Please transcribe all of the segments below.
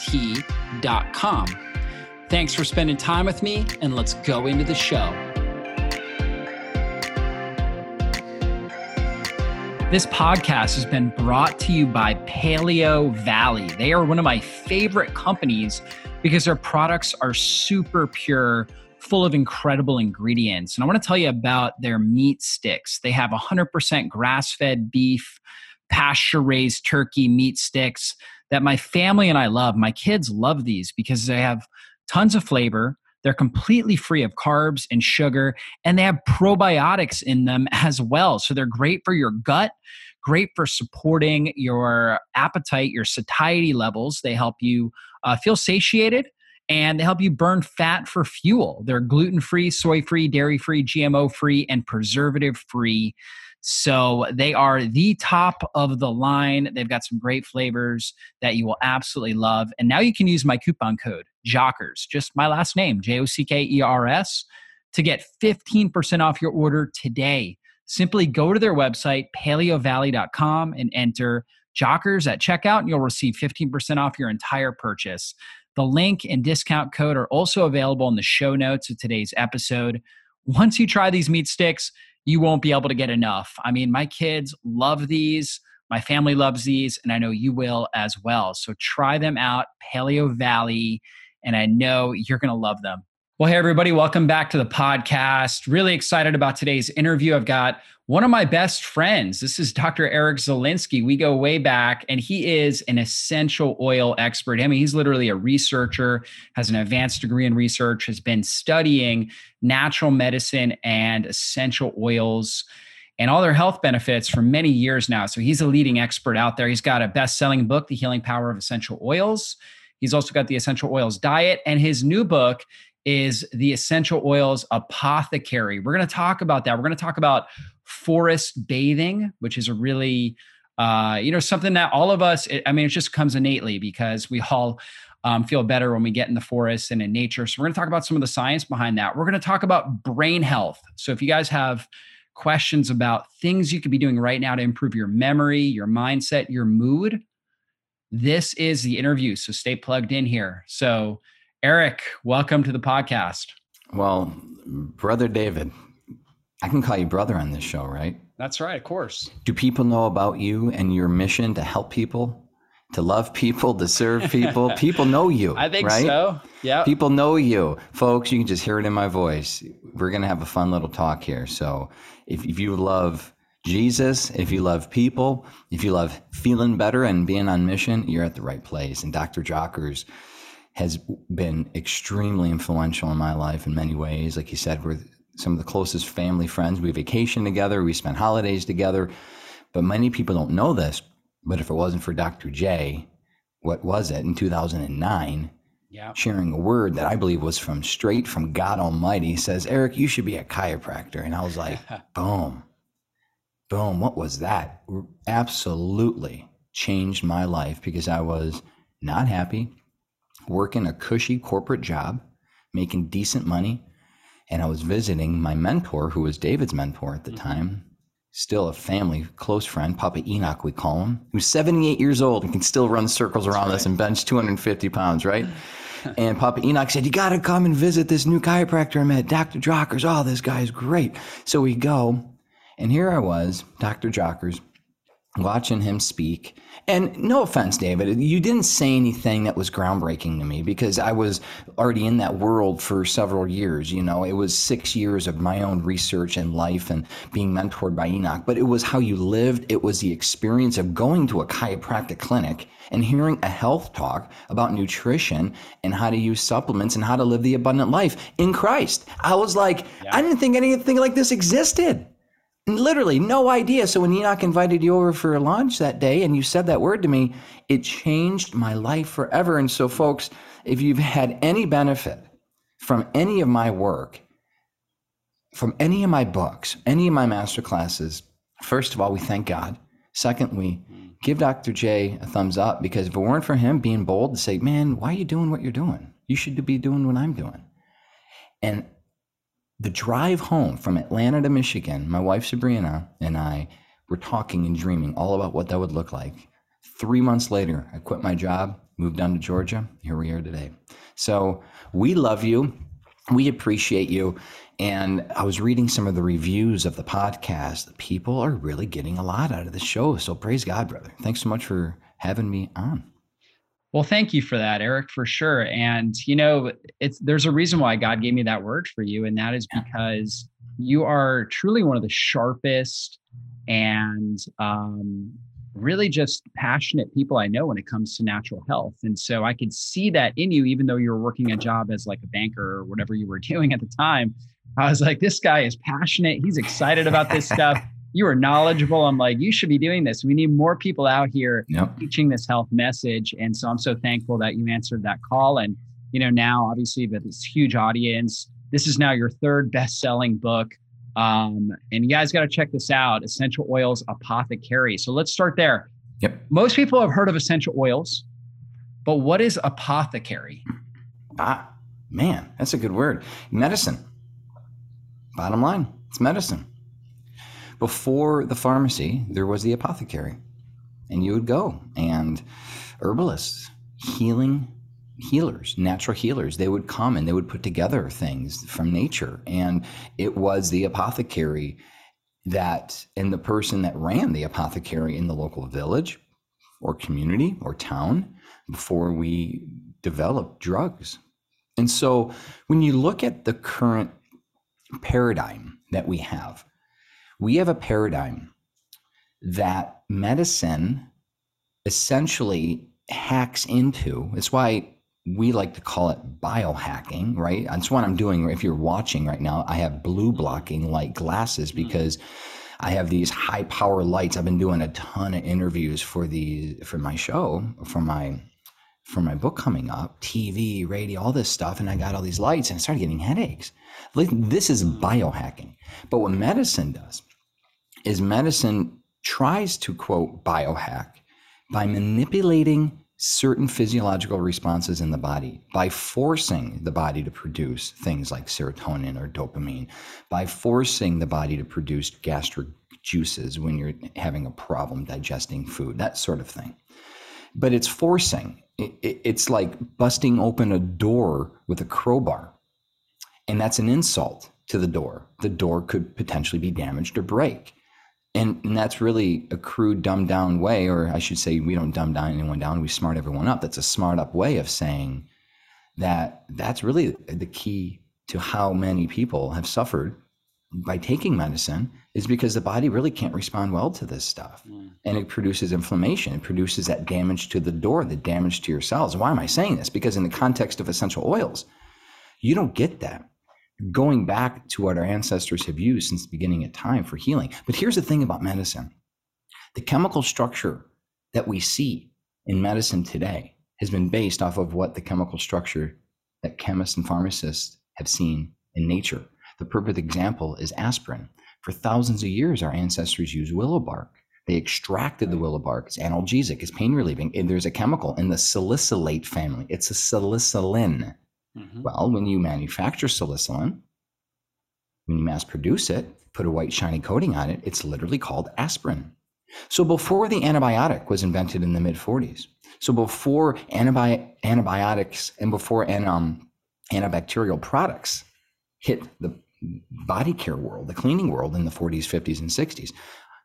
T.com. Thanks for spending time with me, and let's go into the show. This podcast has been brought to you by Paleo Valley. They are one of my favorite companies because their products are super pure, full of incredible ingredients. And I want to tell you about their meat sticks. They have 100% grass fed beef, pasture raised turkey meat sticks that my family and I love. My kids love these because they have tons of flavor. They're completely free of carbs and sugar, and they have probiotics in them as well. So they're great for your gut, great for supporting your appetite, your satiety levels. They help you uh, feel satiated and they help you burn fat for fuel. They're gluten free, soy free, dairy free, GMO free, and preservative free. So they are the top of the line. They've got some great flavors that you will absolutely love. And now you can use my coupon code JOCKERS, just my last name, J O C K E R S, to get 15% off your order today. Simply go to their website, paleovalley.com, and enter Jockers at checkout, and you'll receive 15% off your entire purchase. The link and discount code are also available in the show notes of today's episode. Once you try these meat sticks, you won't be able to get enough. I mean, my kids love these. My family loves these, and I know you will as well. So try them out, Paleo Valley, and I know you're going to love them. Well, hey, everybody, welcome back to the podcast. Really excited about today's interview. I've got one of my best friends. This is Dr. Eric Zielinski. We go way back, and he is an essential oil expert. I mean, he's literally a researcher, has an advanced degree in research, has been studying natural medicine and essential oils and all their health benefits for many years now. So he's a leading expert out there. He's got a best selling book, The Healing Power of Essential Oils. He's also got the Essential Oils Diet, and his new book is the essential oils apothecary. We're going to talk about that. We're going to talk about forest bathing, which is a really, uh, you know, something that all of us, I mean, it just comes innately because we all um, feel better when we get in the forest and in nature. So we're going to talk about some of the science behind that. We're going to talk about brain health. So if you guys have questions about things you could be doing right now to improve your memory, your mindset, your mood, this is the interview. So stay plugged in here. So Eric, welcome to the podcast. Well, brother David, I can call you brother on this show, right? That's right, of course. Do people know about you and your mission to help people, to love people, to serve people? people know you. I think right? so. Yeah. People know you. Folks, you can just hear it in my voice. We're going to have a fun little talk here. So if, if you love Jesus, if you love people, if you love feeling better and being on mission, you're at the right place. And Dr. Jockers has been extremely influential in my life in many ways. Like you said, we're some of the closest family friends. We vacation together, we spend holidays together. But many people don't know this. But if it wasn't for Dr. J, what was it in 2009? Yeah. Sharing a word that I believe was from straight from God Almighty says, Eric, you should be a chiropractor. And I was like, boom, boom. What was that? Absolutely changed my life because I was not happy, working a cushy corporate job, making decent money. And I was visiting my mentor, who was David's mentor at the mm-hmm. time, still a family close friend, Papa Enoch, we call him, who's 78 years old and can still run circles around right. us and bench 250 pounds, right? and Papa Enoch said, You got to come and visit this new chiropractor I met, Dr. Jockers. Oh, this guy's great. So we go. And here I was, Dr. Jockers, watching him speak. And no offense, David, you didn't say anything that was groundbreaking to me because I was already in that world for several years. You know, it was six years of my own research and life and being mentored by Enoch, but it was how you lived. It was the experience of going to a chiropractic clinic and hearing a health talk about nutrition and how to use supplements and how to live the abundant life in Christ. I was like, yeah. I didn't think anything like this existed. Literally, no idea. So when Enoch invited you over for lunch that day and you said that word to me, it changed my life forever. And so, folks, if you've had any benefit from any of my work, from any of my books, any of my master classes, first of all, we thank God. Secondly, give Dr. J a thumbs up because if it weren't for him being bold to say, man, why are you doing what you're doing? You should be doing what I'm doing. And the drive home from Atlanta to Michigan, my wife Sabrina and I were talking and dreaming all about what that would look like. Three months later, I quit my job, moved down to Georgia. Here we are today. So we love you. We appreciate you. And I was reading some of the reviews of the podcast. People are really getting a lot out of the show. So praise God, brother. Thanks so much for having me on. Well, thank you for that, Eric, for sure. And you know, it's there's a reason why God gave me that word for you, and that is because you are truly one of the sharpest and um, really just passionate people I know when it comes to natural health. And so I could see that in you, even though you were working a job as like a banker or whatever you were doing at the time. I was like, this guy is passionate. He's excited about this stuff you are knowledgeable. I'm like, you should be doing this. We need more people out here yep. teaching this health message. And so I'm so thankful that you answered that call. And, you know, now obviously with this huge audience, this is now your third best-selling book. Um, and you guys got to check this out, Essential Oils Apothecary. So let's start there. Yep. Most people have heard of essential oils, but what is apothecary? Ah, man, that's a good word. Medicine. Bottom line, it's medicine. Before the pharmacy, there was the apothecary, and you would go and herbalists, healing healers, natural healers, they would come and they would put together things from nature. And it was the apothecary that, and the person that ran the apothecary in the local village or community or town before we developed drugs. And so when you look at the current paradigm that we have, we have a paradigm that medicine essentially hacks into. It's why we like to call it biohacking, right? That's what I'm doing. If you're watching right now, I have blue blocking light glasses mm-hmm. because I have these high power lights. I've been doing a ton of interviews for the for my show, for my for my book coming up, TV, radio, all this stuff, and I got all these lights and I started getting headaches. This is mm. biohacking. But what medicine does is medicine tries to quote biohack by manipulating certain physiological responses in the body by forcing the body to produce things like serotonin or dopamine by forcing the body to produce gastric juices when you're having a problem digesting food that sort of thing. But it's forcing. It's like busting open a door with a crowbar and that's an insult to the door. The door could potentially be damaged or break and, and that's really a crude, dumbed down way, or I should say, we don't dumb down anyone down, we smart everyone up. That's a smart up way of saying that that's really the key to how many people have suffered by taking medicine is because the body really can't respond well to this stuff. Mm. And it produces inflammation. It produces that damage to the door, the damage to your cells. Why am I saying this? Because in the context of essential oils, you don't get that going back to what our ancestors have used since the beginning of time for healing. But here's the thing about medicine the chemical structure that we see in medicine today has been based off of what the chemical structure that chemists and pharmacists have seen in nature. The perfect example is aspirin. For thousands of years, our ancestors used willow bark. They extracted the willow bark. It's analgesic, it's pain relieving. And there's a chemical in the salicylate family. It's a salicylin. Mm-hmm. Well, when you manufacture salicylin, when you mass produce it, put a white shiny coating on it, it's literally called aspirin. So before the antibiotic was invented in the mid 40s, so before antibi- antibiotics and before um, antibacterial products hit the body care world, the cleaning world in the 40s, 50s, and 60s,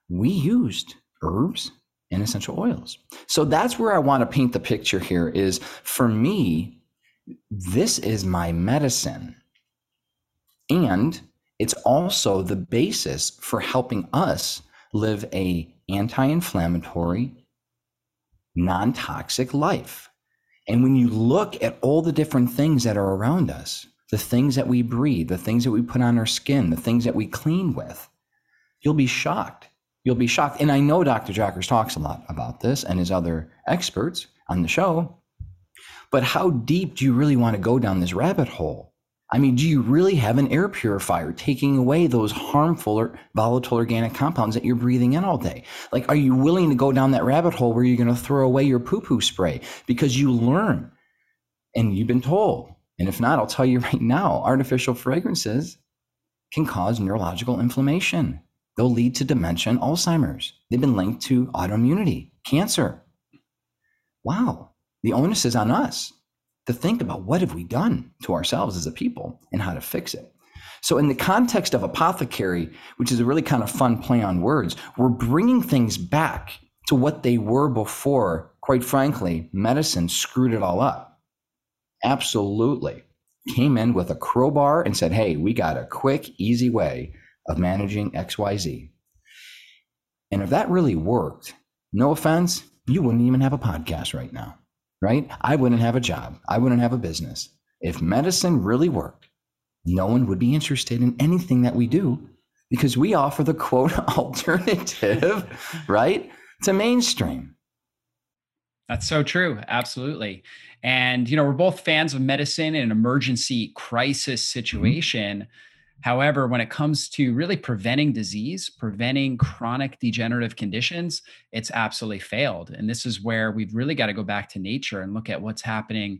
we used herbs and essential oils. So that's where I want to paint the picture here is for me, this is my medicine. And it's also the basis for helping us live a anti-inflammatory, non-toxic life. And when you look at all the different things that are around us, the things that we breathe, the things that we put on our skin, the things that we clean with, you'll be shocked. You'll be shocked. And I know Dr. Jockers talks a lot about this and his other experts on the show. But how deep do you really want to go down this rabbit hole? I mean, do you really have an air purifier taking away those harmful or volatile organic compounds that you're breathing in all day? Like, are you willing to go down that rabbit hole where you're going to throw away your poo poo spray because you learn and you've been told? And if not, I'll tell you right now artificial fragrances can cause neurological inflammation. They'll lead to dementia Alzheimer's. They've been linked to autoimmunity, cancer. Wow. The onus is on us to think about what have we done to ourselves as a people and how to fix it. So, in the context of apothecary, which is a really kind of fun play on words, we're bringing things back to what they were before. Quite frankly, medicine screwed it all up. Absolutely. Came in with a crowbar and said, hey, we got a quick, easy way of managing XYZ. And if that really worked, no offense, you wouldn't even have a podcast right now right? I wouldn't have a job. I wouldn't have a business. If medicine really worked, no one would be interested in anything that we do because we offer the quote alternative, right? To mainstream. That's so true. Absolutely. And, you know, we're both fans of medicine in an emergency crisis mm-hmm. situation. Mm-hmm However, when it comes to really preventing disease, preventing chronic degenerative conditions, it's absolutely failed. And this is where we've really got to go back to nature and look at what's happening,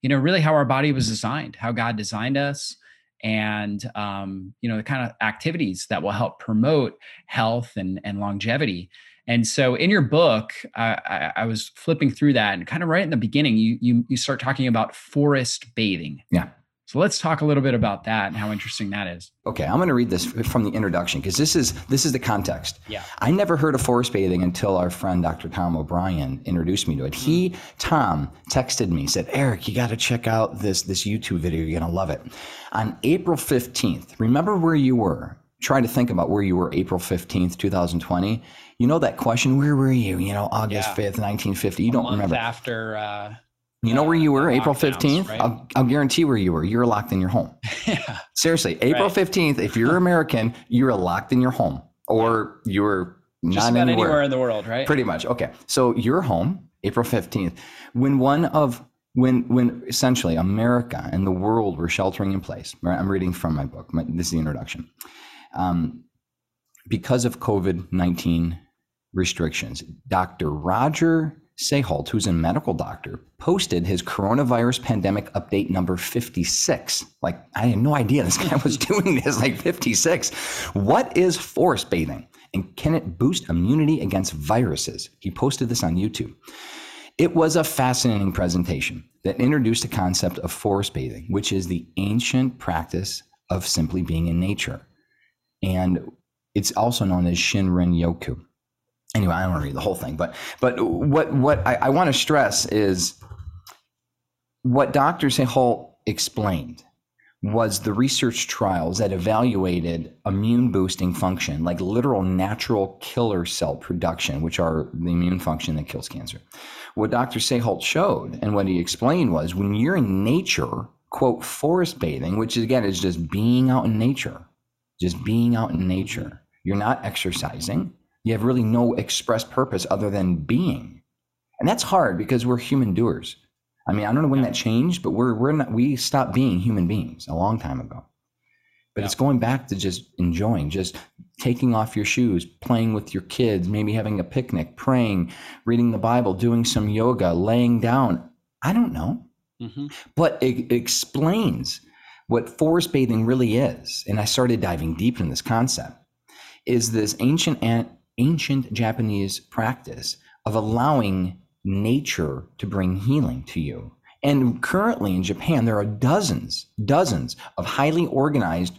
you know, really how our body was designed, how God designed us, and, um, you know, the kind of activities that will help promote health and, and longevity. And so in your book, I, I, was flipping through that and kind of right in the beginning, you, you, you start talking about forest bathing. Yeah. So let's talk a little bit about that and how interesting that is. Okay, I'm going to read this from the introduction because this is this is the context. Yeah. I never heard of forest bathing until our friend Dr. Tom O'Bryan introduced me to it. He mm-hmm. Tom texted me said, "Eric, you got to check out this this YouTube video. You're going to love it." On April 15th, remember where you were? Try to think about where you were April 15th, 2020. You know that question, where were you? You know, August yeah. 5th, 1950. You a don't remember. after uh you know where you were, April 15th? Right? I'll, I'll, guarantee where you were. You were locked in your home. yeah. Seriously, April right. 15th, if you're American, you were locked in your home or you were Just not anywhere. anywhere in the world, right? Pretty much. Okay. So you're home, April 15th, when one of when when essentially America and the world were sheltering in place. Right? I'm reading from my book. My, this is the introduction. Um, because of COVID 19 restrictions, Dr. Roger Seheult, who's a medical doctor, posted his coronavirus pandemic update number 56. Like, I had no idea this guy was doing this, like 56. What is forest bathing? And can it boost immunity against viruses? He posted this on YouTube. It was a fascinating presentation that introduced the concept of forest bathing, which is the ancient practice of simply being in nature. And it's also known as Shinrin Yoku anyway, I don't want to read the whole thing, but but what what I, I want to stress is what Dr. Seheult explained was the research trials that evaluated immune boosting function, like literal natural killer cell production, which are the immune function that kills cancer. What Dr. Seheult showed and what he explained was when you're in nature, quote, forest bathing, which again is just being out in nature, just being out in nature. You're not exercising, you have really no express purpose other than being. And that's hard because we're human doers. I mean, I don't know when that changed, but we're we're not we stopped being human beings a long time ago. But yeah. it's going back to just enjoying, just taking off your shoes, playing with your kids, maybe having a picnic, praying, reading the Bible, doing some yoga, laying down. I don't know. Mm-hmm. But it explains what forest bathing really is. And I started diving deep in this concept. Is this ancient ancient Japanese practice of allowing nature to bring healing to you. And currently in Japan, there are dozens, dozens of highly organized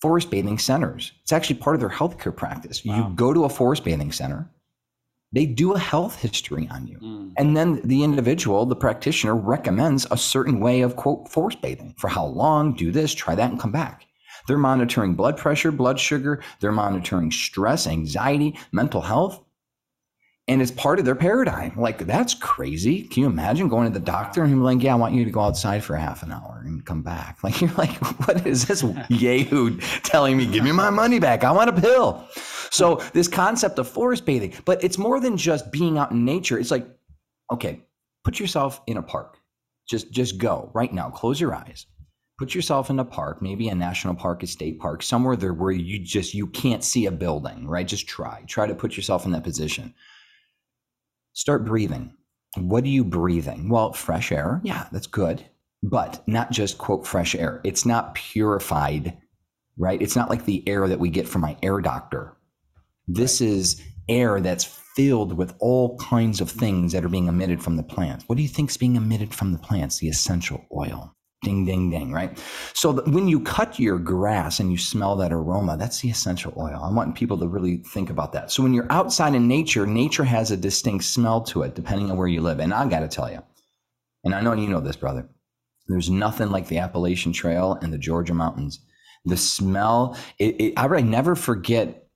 forest bathing centers. It's actually part of their healthcare practice. Wow. You go to a forest bathing center, They do a health history on you. Mm. And then the individual, the practitioner, recommends a certain way of, quote, forest bathing for how long, do this, try that, and come back. They're monitoring blood pressure, blood sugar, they're monitoring stress, anxiety, mental health and it's part of their paradigm. Like that's crazy. Can you imagine going to the doctor and him like, "Yeah, I want you to go outside for half an hour and come back." Like you're like, "What is this yahoo telling me? Give me my money back. I want a pill." So this concept of forest bathing, but it's more than just being out in nature. It's like, okay, put yourself in a park. Just just go right now. Close your eyes. Put yourself in a park, maybe a national park, a state park, somewhere there where you just you can't see a building, right? Just try. Try to put yourself in that position start breathing. What are you breathing? Well, fresh air. Yeah, that's good. But not just quote fresh air. It's not purified, right? It's not like the air that we get from my air doctor. This right. is air that's filled with all kinds of things that are being emitted from the plants. What do you think is being emitted from the plants? The essential oil. Ding, ding, ding, right? So when you cut your grass and you smell that aroma, that's the essential oil. I want people to really think about that. So when you're outside in nature, nature has a distinct smell to it, depending on where you live. And I got to tell you, and I know you know this, brother, there's nothing like the Appalachian Trail and the Georgia mountains. The smell, it, it, I never forget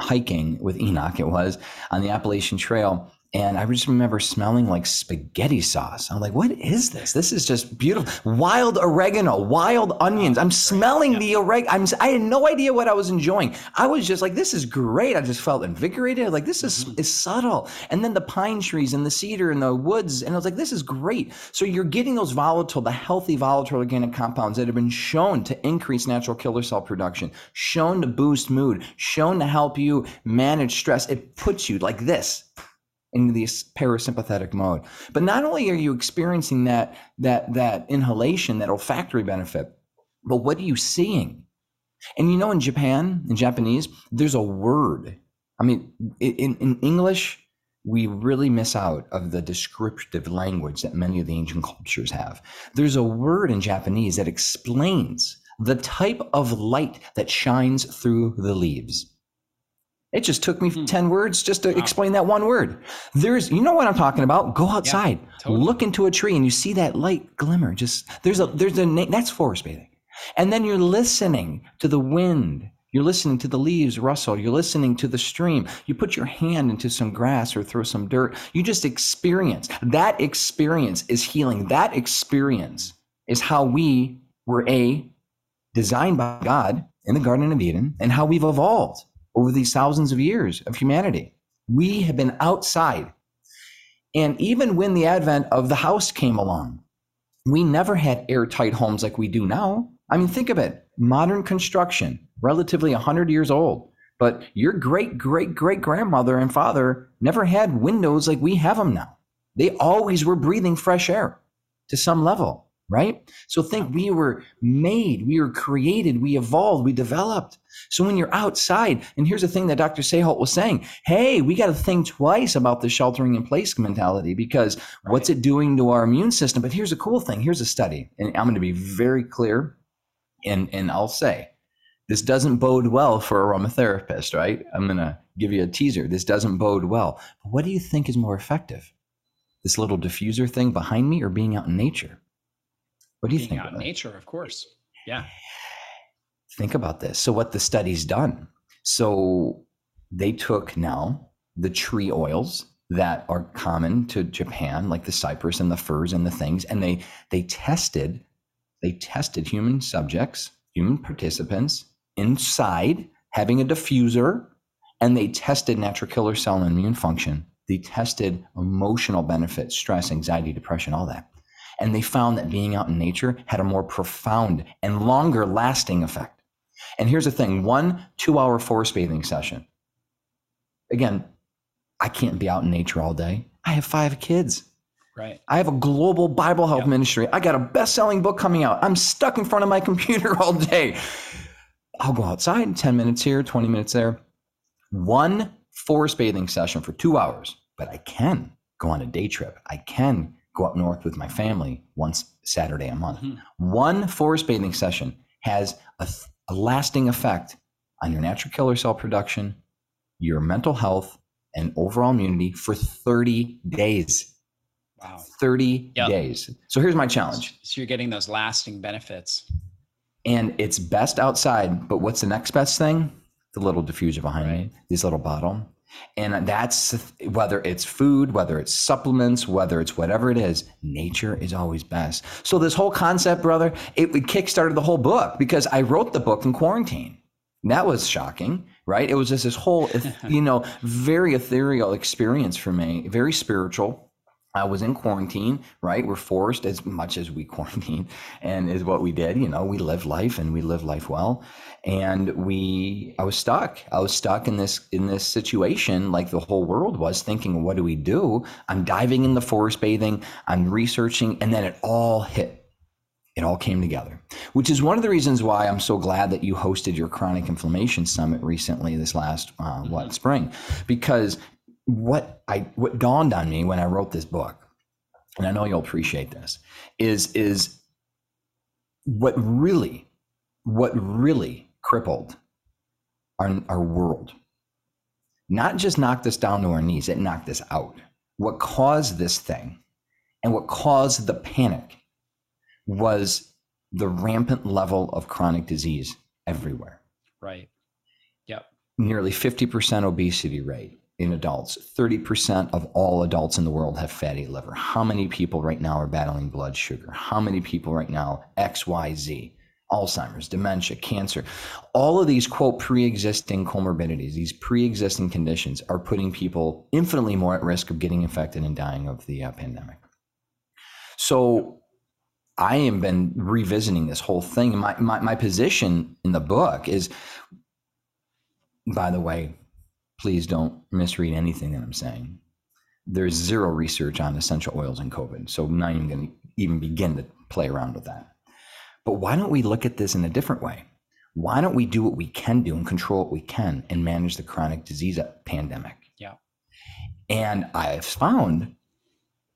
hiking with Enoch, it was on the Appalachian Trail and I just remember smelling like spaghetti sauce. I'm like, what is this? This is just beautiful. Wild oregano, wild onions. I'm smelling the oregano. I had no idea what I was enjoying. I was just like, this is great. I just felt invigorated. Like, this is, mm-hmm. is subtle. And then the pine trees and the cedar and the woods. And I was like, this is great. So you're getting those volatile, the healthy volatile organic compounds that have been shown to increase natural killer cell production, shown to boost mood, shown to help you manage stress. It puts you like this into this parasympathetic mode. But not only are you experiencing that that that inhalation, that olfactory benefit, but what are you seeing? And you know, in Japan, in Japanese, there's a word. I mean, in, in English, we really miss out of the descriptive language that many of the ancient cultures have. There's a word in Japanese that explains the type of light that shines through the leaves. It just took me hmm. 10 words just to wow. explain that one word. There's, you know what I'm talking about? Go outside, yeah, totally. look into a tree, and you see that light glimmer. Just there's a, there's a, that's forest bathing. And then you're listening to the wind. You're listening to the leaves rustle. You're listening to the stream. You put your hand into some grass or throw some dirt. You just experience. That experience is healing. That experience is how we were A, designed by God in the Garden of Eden, and how we've evolved over these thousands of years of humanity. We have been outside. And even when the advent of the house came along, we never had airtight homes like we do now. I mean, think of it modern construction, relatively 100 years old. But your great great great grandmother and father never had windows like we have them now. They always were breathing fresh air to some level right? So think we were made, we were created, we evolved, we developed. So when you're outside, and here's the thing that Dr. Seheult was saying, hey, we got to think twice about the sheltering in place mentality because right. what's it doing to our immune system? But here's a cool thing. Here's a study, and I'm going to be very clear, and and I'll say. This doesn't bode well for aromatherapist, right? I'm going to give you a teaser. This doesn't bode well. But what do you think is more effective? This little diffuser thing behind me or being out in nature? What do you think? Out in nature, of course. Yeah. Think about this. So, what the study's done. So, they took now the tree oils that are common to Japan, like the cypress and the firs and the things, and they they tested they tested human subjects, human participants inside having a diffuser, and they tested natural killer cell and immune function. They tested emotional benefits, stress, anxiety, depression, all that. And they found that being out in nature had a more profound and longer lasting effect. And here's the thing one two hour forest bathing session. Again, I can't be out in nature all day. I have five kids. Right. I have a global Bible health yep. ministry. I got a best selling book coming out. I'm stuck in front of my computer all day. I'll go outside 10 minutes here, 20 minutes there. One forest bathing session for two hours, but I can go on a day trip. I can go up north with my family once Saturday a month. Mm-hmm. One forest bathing session has a, a lasting effect on your natural killer cell production, your mental health, and overall immunity for 30 days. Wow. 30 yep. days. So here's my challenge. So you're getting those lasting benefits. And it's best outside, but what's the next best thing? The little diffuser behind right. me, this little bottle. And that's whether it's food, whether it's supplements, whether it's whatever it is, nature is always best. So, this whole concept, brother, it, it kickstarted the whole book because I wrote the book in quarantine. That was shocking, right? It was just this whole, you know, very ethereal experience for me, very spiritual. I was in quarantine, right? We're forced as much as we quarantine and is what we did. You know, we live life and we live life well. And we, I was stuck. I was stuck in this, in this situation like the whole world was thinking, what do we do? I'm diving in the forest bathing. I'm researching. And then it all hit. It all came together, which is one of the reasons why I'm so glad that you hosted your chronic inflammation summit recently, this last, uh, what, mm-hmm. spring, because what I what dawned on me when I wrote this book, and I know you'll appreciate this, is is what really, what really crippled our, our world. Not just knocked us down to our knees, it knocked us out. What caused this thing and what caused the panic was the rampant level of chronic disease everywhere. Right. Yep. Nearly 50% obesity rate, in adults. 30% of all adults in the world have fatty liver. How many people right now are battling blood sugar? How many people right now, XYZ, Alzheimer's, dementia, cancer? All of these, quote, pre existing comorbidities, these pre existing conditions are putting people infinitely more at risk of getting infected and dying of the uh, pandemic. So, I have been revisiting this whole thing. My, my, my position in the book is, by the way, please don't misread anything that I'm saying. There's zero research on essential oils and COVID. So I'm not even going to even begin to play around with that. But why don't we look at this in a different way? Why don't we do what we can do and control what we can and manage the chronic disease pandemic? Yeah. And I've found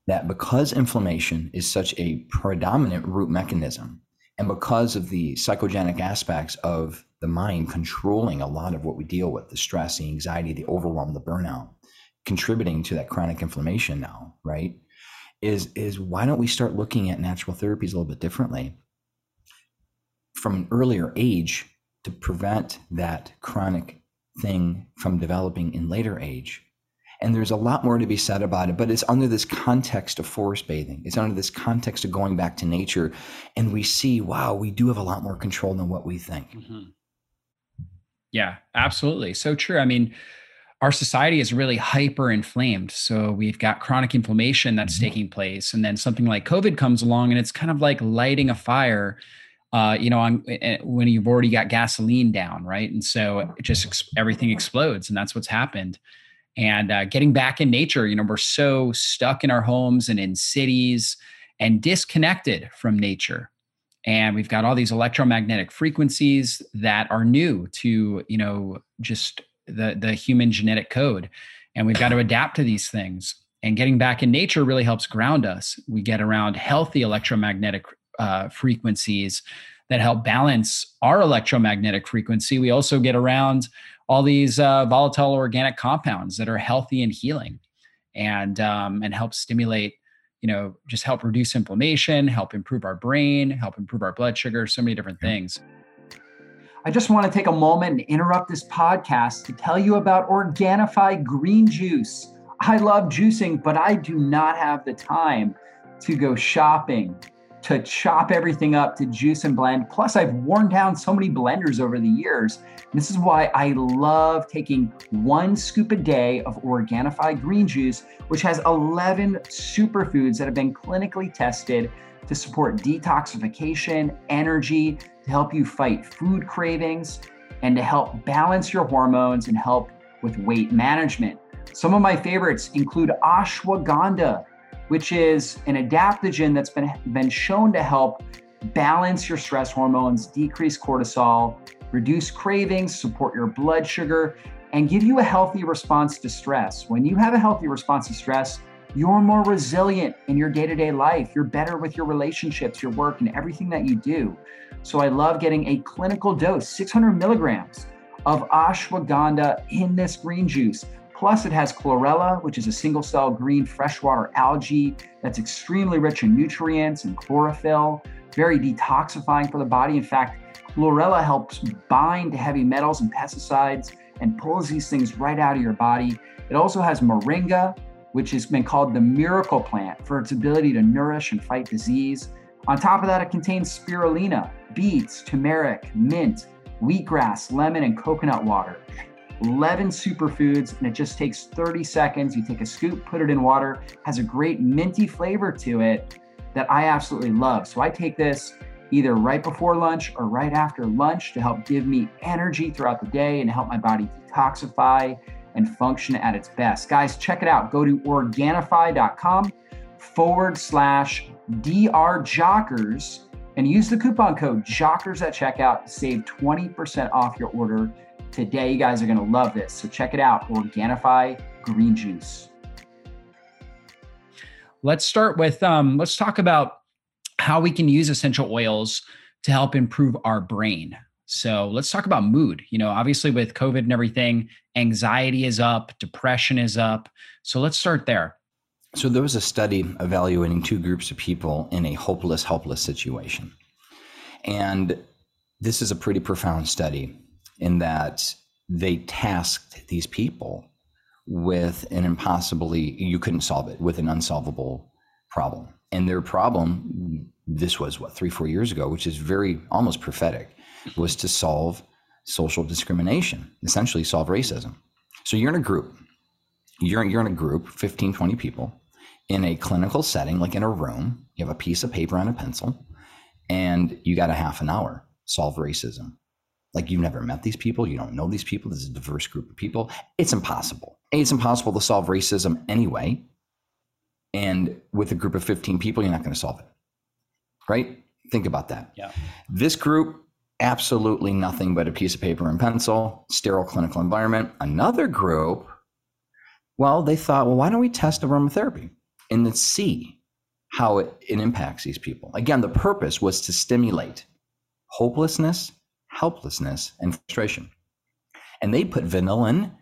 that because inflammation is such a predominant root mechanism, and because of the psychogenic aspects of the mind controlling a lot of what we deal with the stress, the anxiety, the overwhelm, the burnout, contributing to that chronic inflammation now, right? Is, is why don't we start looking at natural therapies a little bit differently from an earlier age to prevent that chronic thing from developing in later age and there's a lot more to be said about it, but it's under this context of forest bathing. It's under this context of going back to nature. And we see, wow, we do have a lot more control than what we think. Mm-hmm. Yeah, absolutely. So true. I mean, our society is really hyper inflamed. So we've got chronic inflammation that's mm-hmm. taking place. And then something like COVID comes along and it's kind of like lighting a fire. Uh, you know, on, eh, eh, when you've already got gasoline down, right? And so it just everything explodes, and that's what's happened and uh, getting back in nature. You know, we're so stuck in our homes and in cities and disconnected from nature. And we've got all these electromagnetic frequencies that are new to, you know, just the, the human genetic code. And we've got to adapt to these things. And getting back in nature really helps ground us. We get around healthy electromagnetic uh, frequencies that help balance our electromagnetic frequency. We also get around all these uh, volatile organic compounds that are healthy and healing and um, and help stimulate you know just help reduce inflammation help improve our brain help improve our blood sugar so many different things. I just want to take a moment and interrupt this podcast to tell you about Organifi Green Juice. I love juicing, but I do not have the time to go shopping to chop everything up to juice and blend. Plus, I've worn down so many blenders over the years. This is why I love taking one scoop a day of Organifi green juice, which has 11 superfoods that have been clinically tested to support detoxification, energy, to help you fight food cravings, and to help balance your hormones and help with weight management. Some of my favorites include ashwagandha, which is an adaptogen that's been, been shown to help balance your stress hormones, decrease cortisol, reduce cravings, support your blood sugar, and give you a healthy response to stress. When you have a healthy response to stress, you're more resilient in your day to day life. You're better with your relationships, your work, and everything that you do. So I love getting a clinical dose, 600 milligrams of ashwagandha in this green juice Plus, it has chlorella, which is a single cell green freshwater algae that's extremely rich in nutrients and chlorophyll, very detoxifying for the body. In fact, chlorella helps bind to heavy metals and pesticides and pulls these things right out of your body. It also has moringa, which has been called the miracle plant for its ability to nourish and fight disease. On top of that, it contains spirulina, beets, turmeric, mint, wheatgrass, lemon, and coconut water. 11 superfoods, and it just takes 30 seconds. You take a scoop, put it in water, has a great minty flavor to it that I absolutely love. So I take this either right before lunch or right after lunch to help give me energy throughout the day and help my body detoxify and function at its best. Guys, check it out. Go to Organifi.com forward slash DR Jockers and use the coupon code Jockers at checkout to save 20% off your order today. You guys are going to love this. So check it out Organifi Green Juice. Let's start with um, let's talk about how we can use essential oils to help improve our brain. So let's talk about mood. You know, obviously with COVID and everything, anxiety is up, depression is up. So let's start there. So there was a study evaluating two groups of people in a hopeless, helpless situation. And this is a pretty profound study in that they tasked these people with an impossibly, you couldn't solve it, with an unsolvable problem. And their problem, this was what, three, four years ago, which is very almost prophetic, was to solve social discrimination, essentially solve racism. So you're in a group, you're, you're in a group, 15, 20 people, in a clinical setting, like in a room, you have a piece of paper and a pencil, and you got a half an hour, solve racism. Like you've never met these people, you don't know these people, this is a diverse group of people. It's impossible. it's impossible to solve racism anyway. And with a group of 15 people, you're not going to solve it. Right? Think about that. Yeah. This group, absolutely nothing but a piece of paper and pencil, sterile clinical environment. Another group, well, they thought, well, why don't we test aromatherapy and then see how it, it impacts these people? Again, the purpose was to stimulate hopelessness, helplessness, and frustration. And they put vanillin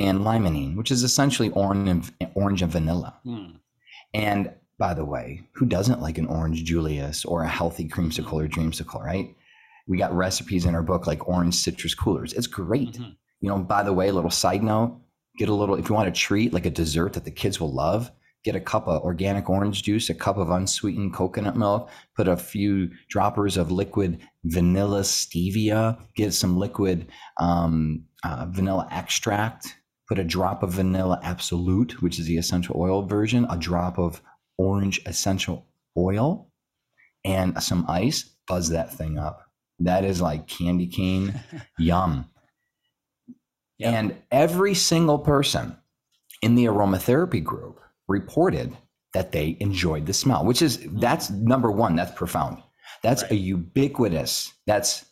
and limonene, which is essentially orange and, orange and vanilla. Mm. And by the way, who doesn't like an orange Julius or a healthy creamsicle or dreamsicle, right? We got recipes in our book like orange citrus coolers. It's great. Mm-hmm. You know, by the way, a little side note, get a little, if you want a treat like a dessert that the kids will love, get a cup of organic orange juice, a cup of unsweetened coconut milk, put a few droppers of liquid vanilla stevia, get some liquid um, uh, vanilla extract, put a drop of vanilla absolute, which is the essential oil version, a drop of orange essential oil, and some ice, buzz that thing up. That is like candy cane, yum. Yep. And every single person in the aromatherapy group reported that they enjoyed the smell, which is mm. that's number one. That's profound. That's right. a ubiquitous. That's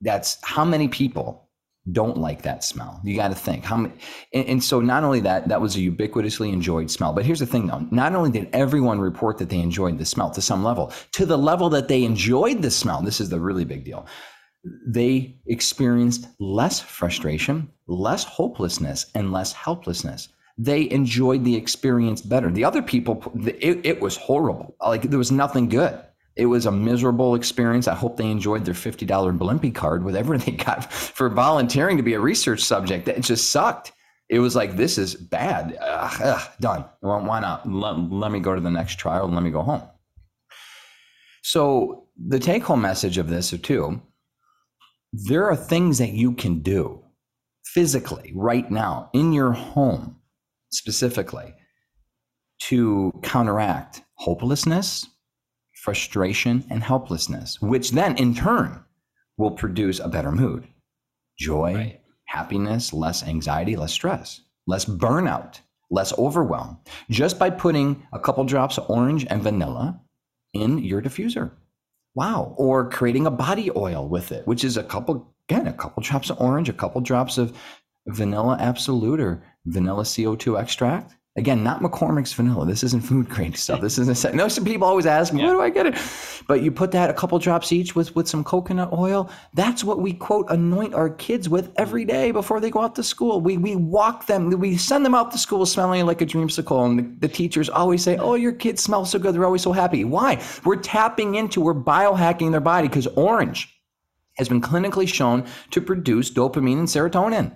that's how many people don't like that smell. You got to think how many. And, and, so not only that, that was a ubiquitously enjoyed smell. But here's the thing, though. Not only did everyone report that they enjoyed the smell to some level, to the level that they enjoyed the smell. This is the really big deal. They experienced less frustration, less hopelessness, and less helplessness they enjoyed the experience better. The other people, it, it was horrible. Like there was nothing good. It was a miserable experience. I hope they enjoyed their $50 Blimpie card, whatever they got for volunteering to be a research subject. It just sucked. It was like, this is bad. Ugh, ugh, done. Well, why not? Let, let me go to the next trial and let me go home. So, the take home message of this, too, there are things that you can do physically right now in your home specifically to counteract hopelessness, frustration, and helplessness, which then in turn will produce a better mood, joy, right. happiness, less anxiety, less stress, less burnout, less overwhelm, just by putting a couple drops of orange and vanilla in your diffuser. Wow. Or creating a body oil with it, which is a couple, again, a couple drops of orange, a couple drops of vanilla absolute or vanilla CO2 extract, Again, not McCormick's vanilla. This isn't food grade stuff. This isn't. Set. No, some people always ask me, yeah. "Where do I get it?" But you put that a couple drops each with with some coconut oil. That's what we quote anoint our kids with every mm. day before they go out to school. We we walk them. We send them out to school smelling like a dreamsicle, and the, the teachers always say, "Oh, your kids smell so good. They're always so happy." Why? We're tapping into. We're biohacking their body because orange has been clinically shown to produce dopamine and serotonin.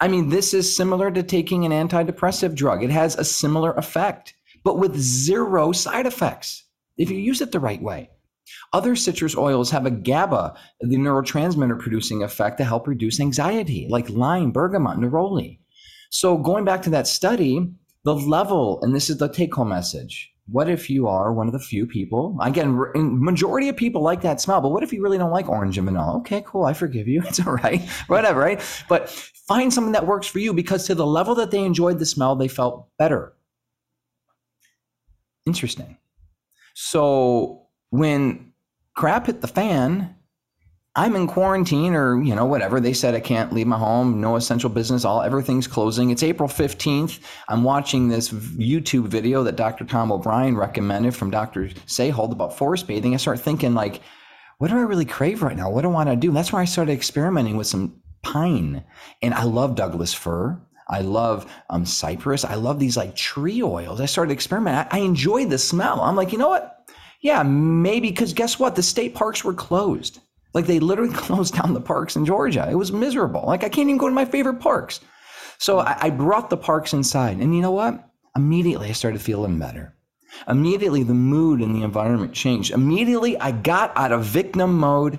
I mean, this is similar to taking an antidepressive drug. It has a similar effect, but with zero side effects if you use it the right way. Other citrus oils have a GABA, the neurotransmitter producing effect to help reduce anxiety, like lime, bergamot, neroli. So, going back to that study, the level, and this is the take home message what if you are one of the few people again majority of people like that smell but what if you really don't like orange and vanilla? Okay cool i forgive you it's all right whatever right? But find something that works for you because to the level that they enjoyed the smell they felt better. Interesting. So when crap hit the fan I'm in quarantine or, you know, whatever. They said I can't leave my home, no essential business, all everything's closing. It's April 15th. I'm watching this YouTube video that Dr. Tom O'Bryan recommended from Dr. Seheult about forest bathing. I start thinking like, what do I really crave right now? What do I want to do? That's where I started experimenting with some pine. And I love Douglas fir. I love um, cypress. I love these like tree oils. I started experimenting. I, I enjoy the smell. I'm like, you know what? Yeah, maybe because guess what? The state parks were closed. Like they literally closed down the parks in Georgia. It was miserable. Like I can't even go to my favorite parks. So I, I brought the parks inside. And you know what? Immediately I started feeling better. Immediately the mood and the environment changed. Immediately I got out of victim mode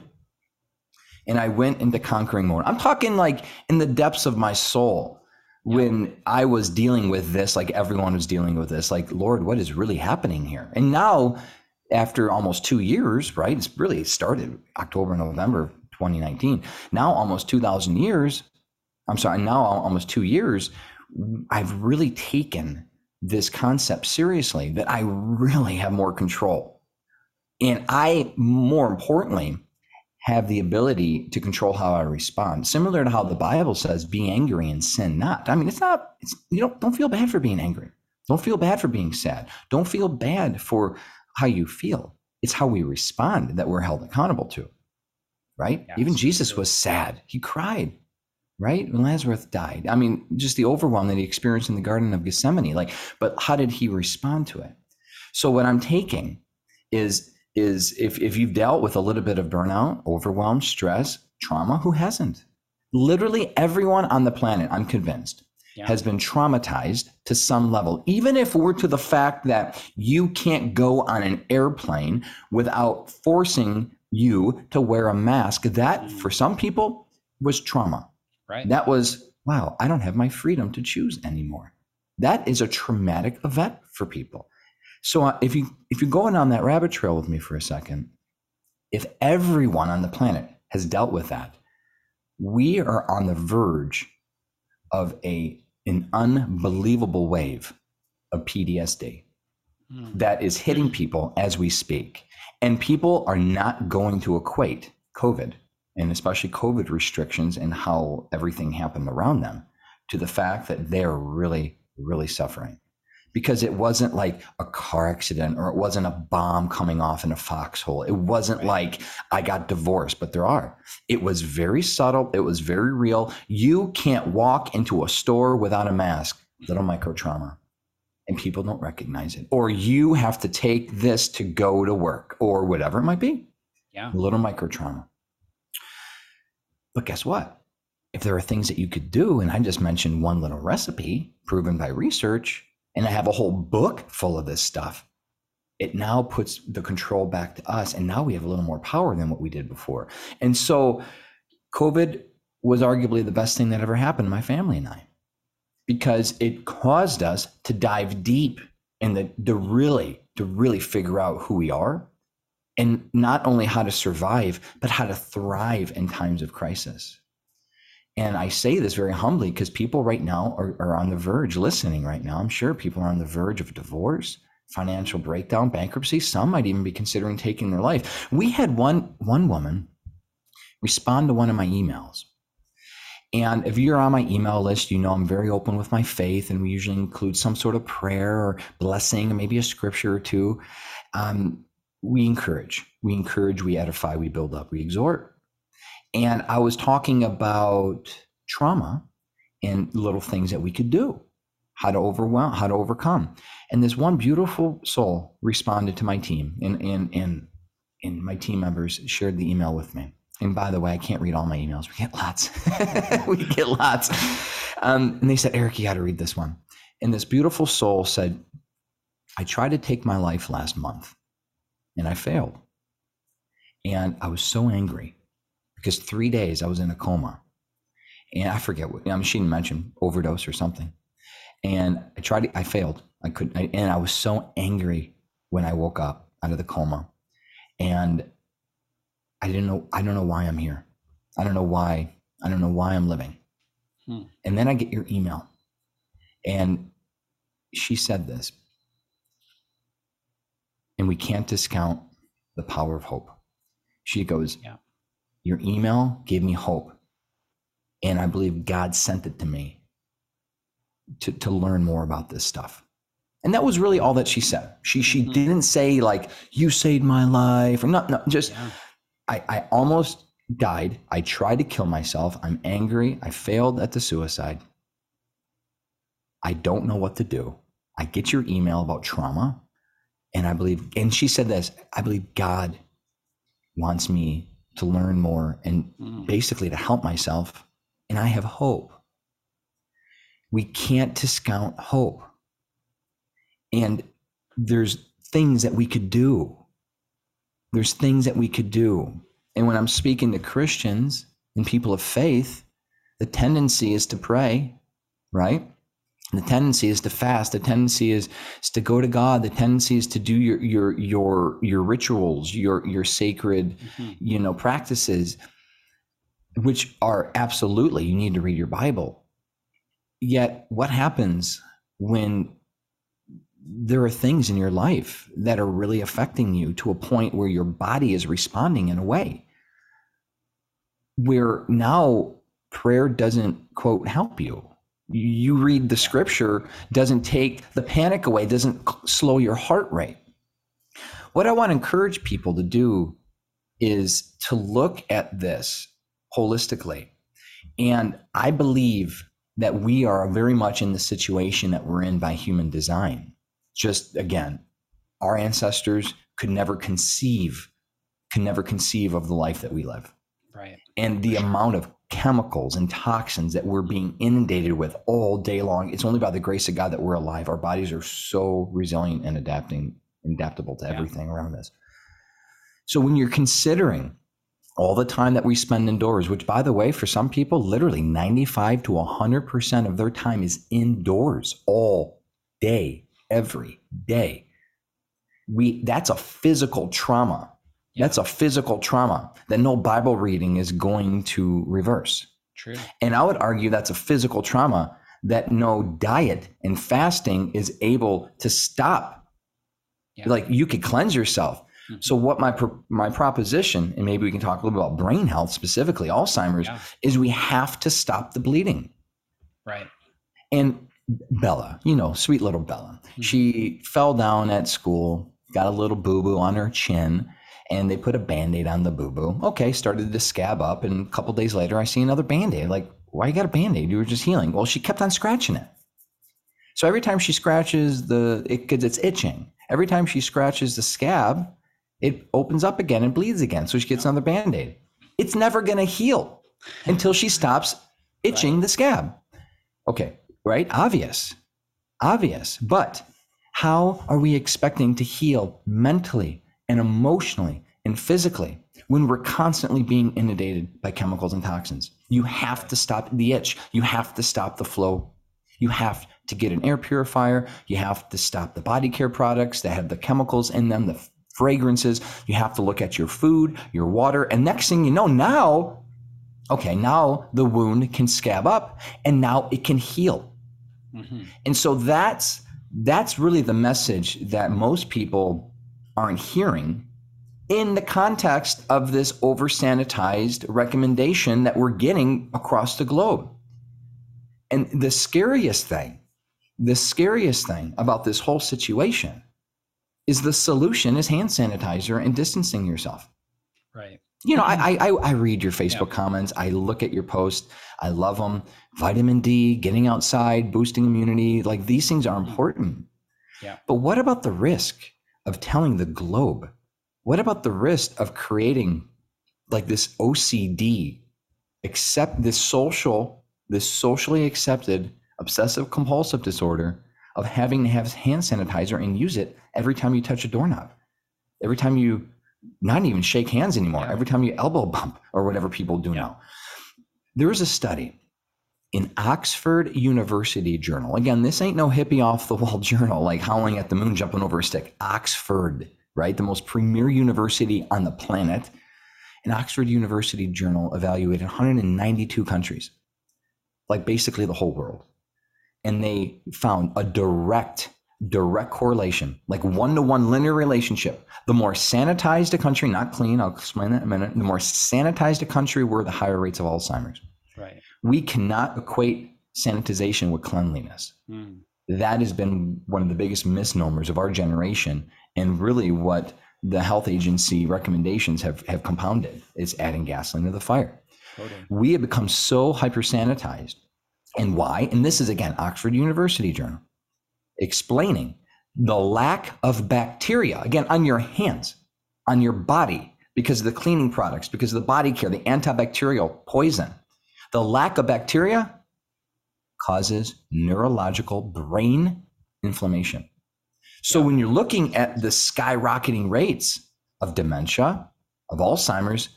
and I went into conquering mode. I'm talking like in the depths of my soul when I was dealing with this, like everyone was dealing with this, like, Lord, what is really happening here? And now after almost two years, right? It's really started October, November 2019. Now, almost 2,000 years, I'm sorry, now almost two years, I've really taken this concept seriously that I really have more control. And I, more importantly, have the ability to control how I respond. Similar to how the Bible says, be angry and sin not. I mean, it's not, it's, you don't, don't feel bad for being angry. Don't feel bad for being sad. Don't feel bad for how you feel. It's how we respond that we're held accountable to, right? Even Jesus was sad. He cried, right? When Lazarus died. I mean, just the overwhelm that he experienced in the Garden of Gethsemane. Like, but how did he respond to it? So what I'm taking is is if if you've dealt with a little bit of burnout, overwhelm, stress, trauma, who hasn't? Literally everyone on the planet, I'm convinced, yeah. has been traumatized to some level. Even if we're to the fact that you can't go on an airplane without forcing you to wear a mask, that mm. for some people was trauma. Right. That was, wow, I don't have my freedom to choose anymore. That is a traumatic event for people. So uh, if you if you're going on that rabbit trail with me for a second, if everyone on the planet has dealt with that, we are on the verge of a an unbelievable wave of PTSD mm. that is hitting people as we speak. And people are not going to equate COVID and especially COVID restrictions and how everything happened around them to the fact that they're really, really suffering. Because it wasn't like a car accident or it wasn't a bomb coming off in a foxhole. It wasn't right. like I got divorced, but there are. It was very subtle. It was very real. You can't walk into a store without a mask. Little micro trauma and people don't recognize it. Or you have to take this to go to work or whatever it might be. Yeah. Little micro trauma. But guess what? If there are things that you could do, and I just mentioned one little recipe proven by research, and I have a whole book full of this stuff, it now puts the control back to us. And now we have a little more power than what we did before. And so COVID was arguably the best thing that ever happened to my family and I because it caused us to dive deep and the, to really to really figure out who we are and not only how to survive, but how to thrive in times of crisis. And I say this very humbly because people right now are, are on the verge, listening right now. I'm sure people are on the verge of divorce, financial breakdown, bankruptcy. Some might even be considering taking their life. We had one one woman respond to one of my emails. And if you're on my email list, you know I'm very open with my faith, and we usually include some sort of prayer or blessing, or maybe a scripture or two. Um, we encourage, we encourage, we edify, we build up, we exhort. And I was talking about trauma and little things that we could do, how to overwhelm, how to overcome. And this one beautiful soul responded to my team, and and and and my team members shared the email with me. And by the way, I can't read all my emails. We get lots. we get lots. Um, and they said, Eric, you got to read this one. And this beautiful soul said, I tried to take my life last month and I failed. And I was so angry because three days I was in a coma. And I forget what, I mean, she didn't mention overdose or something. And I tried, to, I failed. I couldn't, I, and I was so angry when I woke up out of the coma. And I didn't know, I don't know why I'm here. I don't know why, I don't know why I'm living. Hmm. And then I get your email. And she said this, and we can't discount the power of hope. She goes, yeah. Your email gave me hope. And I believe God sent it to me to, to learn more about this stuff. And that was really all that she said. She she mm-hmm. didn't say like you saved my life or not. No, just yeah. I, I almost died. I tried to kill myself. I'm angry. I failed at the suicide. I don't know what to do. I get your email about trauma. And I believe, and she said this I believe God wants me to learn more and mm. basically to help myself. And I have hope. We can't discount hope. And there's things that we could do there's things that we could do. And when I'm speaking to Christians and people of faith, the tendency is to pray, right? The tendency is to fast. The tendency is, is to go to God. The tendency is to do your your your your rituals, your your sacred, mm-hmm. you know, practices, which are absolutely you need to read your Bible. Yet, what happens when there are things in your life that are really affecting you to a point where your body is responding in a way where now prayer doesn't quote help you you read the scripture doesn't take the panic away doesn't slow your heart rate. What i want to encourage people to do is to look at this holistically. And i believe that we are very much in the situation that we're in by human design. Just again, our ancestors could never conceive, can never conceive of the life that we live. Right. And the amount of chemicals and toxins that we're being inundated with all day long. It's only by the grace of God that we're alive. Our bodies are so resilient and adapting, adaptable to everything yeah. around us. So when you're considering all the time that we spend indoors, which by the way, for some people, literally 95 to 100% of their time is indoors all day, every day. We that's a physical trauma. That's a physical trauma that no Bible reading is going to reverse. True. And I would argue that's a physical trauma that no diet and fasting is able to stop. Yeah. Like you could cleanse yourself. Mm-hmm. So what my my proposition, and maybe we can talk a little bit about brain health specifically, Alzheimer's, yeah. is we have to stop the bleeding. Right. And Bella, you know, sweet little Bella. Mm-hmm. She fell down at school, got a little boo boo on her chin, and they put a band aid on the boo boo. Okay, started to scab up, and a couple days later, I see another band aid. Like, why you got a band aid? You were just healing. Well, she kept on scratching it. So every time she scratches the, it because it's itching. Every time she scratches the scab, it opens up again and bleeds again. So she gets another band aid. It's never going to heal until she stops itching right. the scab. Okay, right? Obvious, obvious. But how are we expecting to heal mentally and emotionally and physically when we're constantly being inundated by chemicals and toxins? You have to stop the itch. You have to stop the flow. You have to get an air purifier. You have to stop the body care products that have the chemicals in them, the fragrances. You have to look at your food, your water. And next thing you know, now, okay, now the wound can scab up and now it can heal. Mm-hmm. And so that's that's really the message that most people aren't hearing in the context of this over sanitized recommendation that we're getting across the globe. And the scariest thing, the scariest thing about this whole situation is the solution is hand sanitizer and distancing yourself. Right. You know, I mm-hmm. I, I read your Facebook yeah. comments. I look at your posts. I love them. Vitamin D, getting outside, boosting immunity, like these things are mm-hmm. important. Yeah. But what about the risk of telling the globe? What about the risk of creating like this OCD, accept this social, this socially accepted obsessive compulsive disorder of having to have hand sanitizer and use it every time you touch a doorknob, every time you not even shake hands anymore, every time you elbow bump or whatever people do now. There was a study in Oxford University Journal. Again, this ain't no hippie off the wall journal like howling at the moon, jumping over a stick. Oxford, right? The most premier university on the planet. An Oxford University Journal evaluated 192 countries, like basically the whole world. And they found a direct, direct correlation, like one to one linear relationship. The more sanitized a country, not clean, I'll explain that in a minute, the more sanitized a country were, the higher rates of Alzheimer's. Right. We cannot equate sanitization with cleanliness. Mm. That has been one of the biggest misnomers of our generation, and really what the health agency recommendations have, have compounded is adding gasoline to the fire. Totally. We have become so hyper sanitized. And why? And this is again Oxford University Journal explaining the lack of bacteria, again, on your hands, on your body, because of the cleaning products, because of the body care, the antibacterial poison the lack of bacteria causes neurological brain inflammation. So when you're looking at the skyrocketing rates of dementia, of Alzheimer's,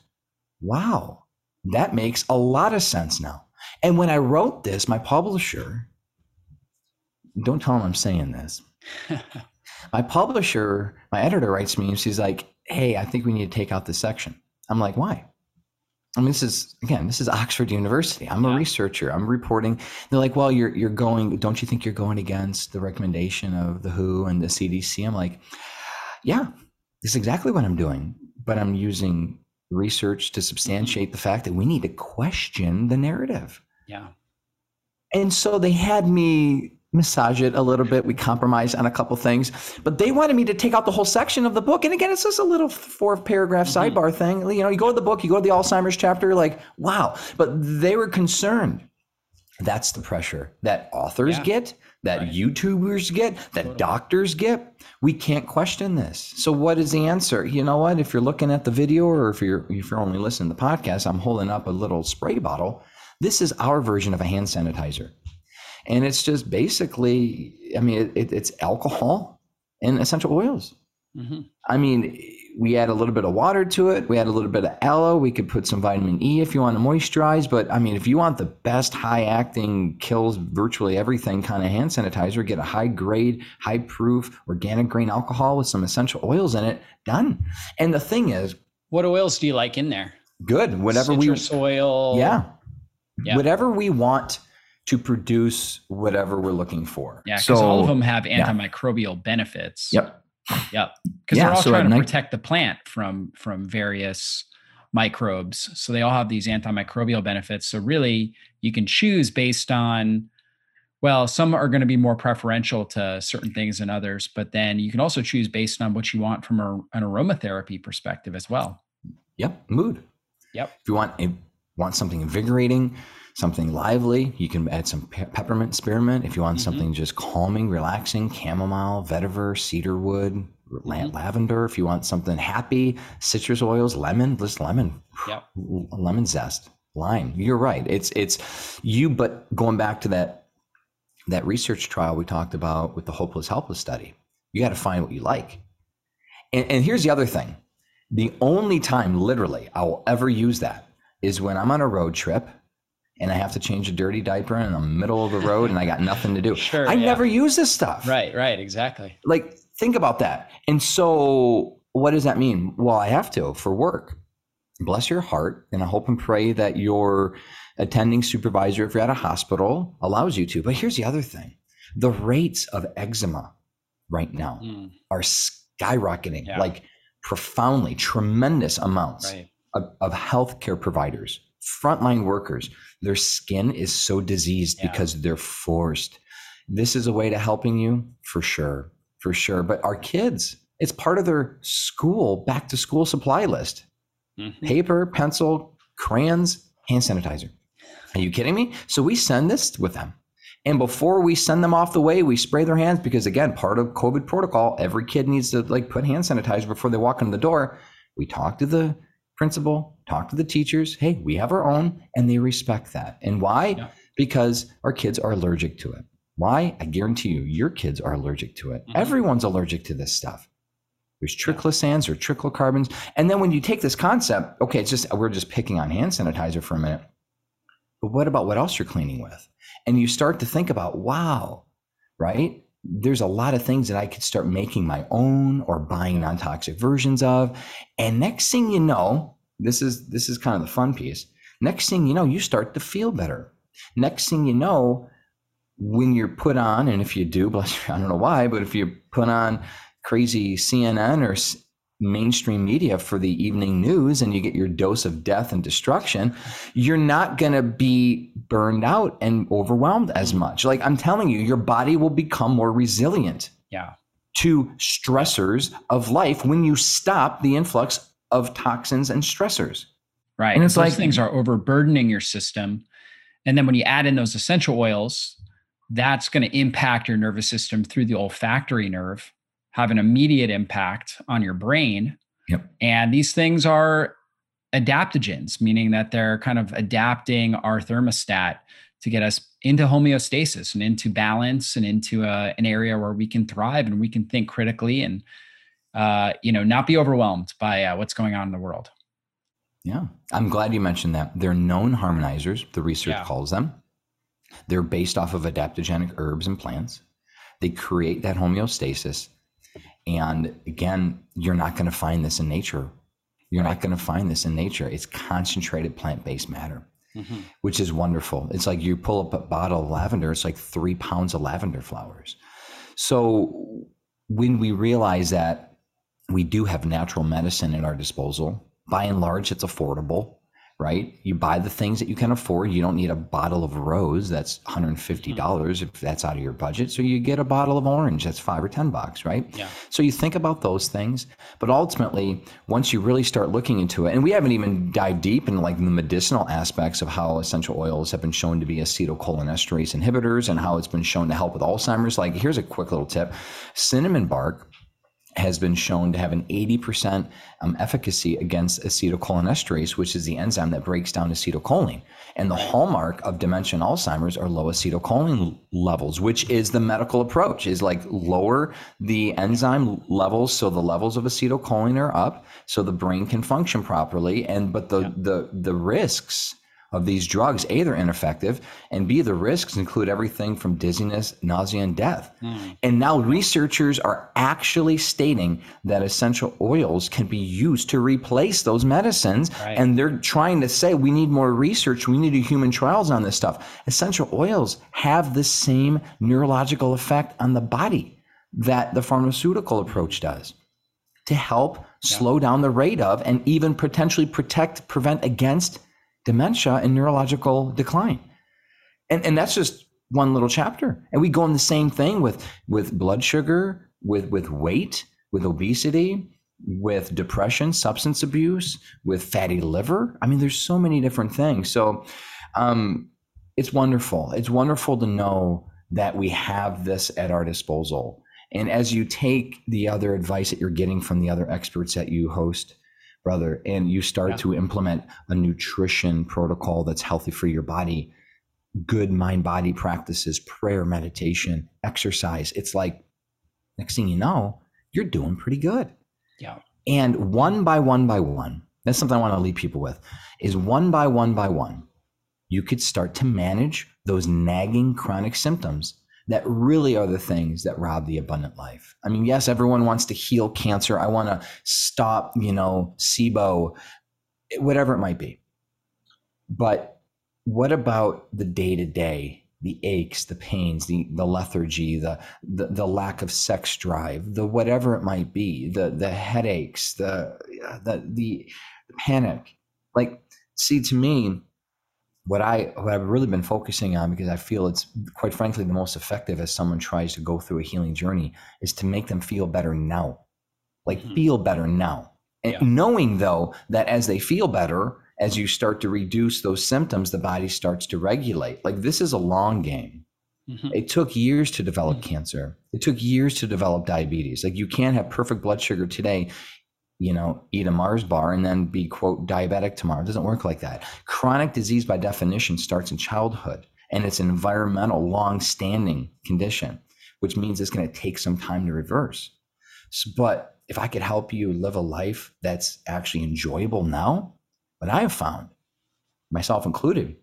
wow, that makes a lot of sense now. And when I wrote this, my publisher, don't tell him I'm saying this. my publisher, my editor writes me and she's like, hey, I think we need to take out this section. I'm like, why? I mean, this is again, this is Oxford University. I'm a researcher. I'm reporting. They're like, well, you're you're going. Don't you think you're going against the recommendation of the WHO and the CDC? I'm like, yeah, this is exactly what I'm doing. But I'm using research to substantiate the fact that we need to question the narrative. Yeah. And so they had me massage it a little bit. We compromised on a couple things, but they wanted me to take out the whole section of the book. And again, it's just a little four paragraph mm-hmm. sidebar thing. You know, you go to the book, you go to the Alzheimer's chapter, like, wow. But they were concerned. That's the pressure that authors yeah. get, that right. YouTubers get, that totally. doctors get. We can't question this. So what is the answer? You know what? If you're looking at the video or if you're if you're only listening to the podcast, I'm holding up a little spray bottle. This is our version of a hand sanitizer and it's just basically i mean it, it, it's alcohol and essential oils. Mm-hmm. i mean we add a little bit of water to it. We add a little bit of aloe. We could put some vitamin e if you want to moisturize. But i mean if you want the best high acting kills virtually everything kind of hand sanitizer get a high grade high proof organic grain alcohol with some essential oils in it done. And the thing is what oils do you like in there? Good. Whatever Citrus we oil. Yeah. yeah. Whatever we want to produce whatever we're looking for. Yeah, because so, all of them have antimicrobial yeah. benefits. Yep. Yep. Because yeah, they're all so trying to protect the plant from from various microbes. So they all have these antimicrobial benefits. So really, you can choose based on. Well, some are going to be more preferential to certain things than others, but then you can also choose based on what you want from a, an aromatherapy perspective as well. Yep, mood. Yep. If you want want something invigorating, something lively, you can add some pe- peppermint spearmint. If you want mm-hmm. something just calming, relaxing, chamomile, vetiver, cedarwood, mm-hmm. lavender. If you want something happy, citrus oils, lemon, just lemon, yep. lemon zest, lime. You're right. It's it's you. But going back to that that research trial we talked about with the hopeless helpless study, you got to find what you like. And, and here's the other thing: the only time, literally, I will ever use that is when I'm on a road trip and I have to change a dirty diaper in the middle of the road and I got nothing to do. Sure. I yeah. never use this stuff. Right, right, exactly. Like, think about that. And so, what does that mean? Well, I have to for work. Bless your heart. And I hope and pray that your attending supervisor, if you're at a hospital, allows you to. But here's the other thing the rates of eczema right now mm. are skyrocketing. Yeah. Like, profoundly tremendous amounts Right. of, of healthcare providers, frontline workers. Their skin is so diseased Yeah. because they're forced. This is a way to helping you for sure, for sure. But our kids, it's part of their school back to school supply list Mhm. paper, pencil, crayons, hand sanitizer. Are you kidding me? So we send this with them. And before we send them off the way, we spray their hands because again, part of COVID protocol, every kid needs to like put hand sanitizer before they walk in the door. We talk to the principal, talk to the teachers. Hey, we have our own, and they respect that. And why? Yeah. Because our kids are allergic to it. Why? I guarantee you, your kids are allergic to it. Mhm. Everyone's allergic to this stuff. There's triclosans or triclocarbans. And then when you take this concept, okay, it's just we're just picking on hand sanitizer for a minute. But what about what else you're cleaning with? And you start to think about, wow, right? There's a lot of things that I could start making my own or buying non-toxic versions of. And next thing you know, this is this is kind of the fun piece. Next thing you know, you start to feel better. Next thing you know, when you're put on, and if you do, bless you, I don't know why, but if you put on crazy CNN or mainstream media for the evening news and you get your dose of death and destruction, you're not going to be burned out and overwhelmed as much. Like I'm telling you, your body will become more resilient Yeah. to stressors of life when you stop the influx of toxins and stressors. Right. And it's those like- things are overburdening your system. And then when you add in those essential oils, that's going to impact your nervous system through the olfactory nerve, have an immediate impact on your brain. Yep. And these things are adaptogens, meaning that they're kind of adapting our thermostat to get us into homeostasis and into balance and into a, an area where we can thrive and we can think critically and uh, you know not be overwhelmed by uh, what's going on in the world. Yeah. I'm glad you mentioned that. They're known harmonizers, the research Yeah. calls them. They're based off of adaptogenic herbs and plants. They create that homeostasis. And again, you're not going to find this in nature. You're not going to find this in nature. It's concentrated plant based matter, mm-hmm. which is wonderful. It's like you pull up a bottle of lavender, it's like three pounds of lavender flowers. So when we realize that we do have natural medicine at our disposal, by and large, it's affordable, right? You buy the things that you can afford. You don't need a bottle of rose that's mm-hmm. $150 if that's out of your budget. So you get a bottle of orange that's five or 10 bucks, right? Yeah. So you think about those things, but ultimately, once you really start looking into it, and we haven't even dived deep into like the medicinal aspects of how essential oils have been shown to be acetylcholinesterase inhibitors and how it's been shown to help with Alzheimer's. Like, here's a quick little tip: cinnamon bark has been shown to have an 80% um, efficacy against acetylcholinesterase, which is the enzyme that breaks down acetylcholine. And the hallmark of dementia and Alzheimer's are low acetylcholine levels, which is the medical approach, is like lower the enzyme levels so the levels of acetylcholine are up so the brain can function properly. And but the the the risks of these drugs, A, they're ineffective, and B, the risks include everything from dizziness, nausea, and death. Hmm. And now researchers are actually stating that essential oils can be used to replace those medicines. Right. And they're trying to say we need more research, we need human trials on this stuff. Essential oils have the same neurological effect on the body that the pharmaceutical approach does to help slow down the rate of and even potentially protect, prevent against dementia and neurological decline. And, and that's just one little chapter. And we go on the same thing with, with blood sugar, with, with weight, with obesity, with depression, substance abuse, with fatty liver. I mean, there's so many different things. So um, it's wonderful. It's wonderful to know that we have this at our disposal. And as you take the other advice that you're getting from the other experts that you host, brother, and you start Yeah. to implement a nutrition protocol that's healthy for your body, good mind body practices, prayer, meditation, exercise, it's like next thing you know, you're doing pretty good. Yeah. And one by one by one, that's something I want to leave people with, is one by one by one, you could start to manage those nagging chronic symptoms that really are the things that rob the abundant life. I mean, yes, everyone wants to heal cancer. I want to stop, you know, SIBO, whatever it might be. But what about the day to day the aches, the pains, the the lethargy, the, the the lack of sex drive, the whatever it might be, the the headaches, the the the panic. Like, see, to me, what I what I've really been focusing on because I feel it's quite frankly the most effective as someone tries to go through a healing journey is to make them feel better now. Like mm-hmm. feel better now. And yeah. knowing though that as they feel better, as you start to reduce those symptoms, the body starts to regulate. Like this is a long game. Mm-hmm. It took years to develop mm-hmm. cancer. It took years to develop diabetes. Like you can't have perfect blood sugar today, you know, eat a Mars bar and then be quote diabetic tomorrow. It doesn't work like that. Chronic disease by definition starts in childhood and it's an environmental long-standing condition, which means it's going to take some time to reverse. So, but if I could help you live a life that's actually enjoyable now, what I have found, myself included,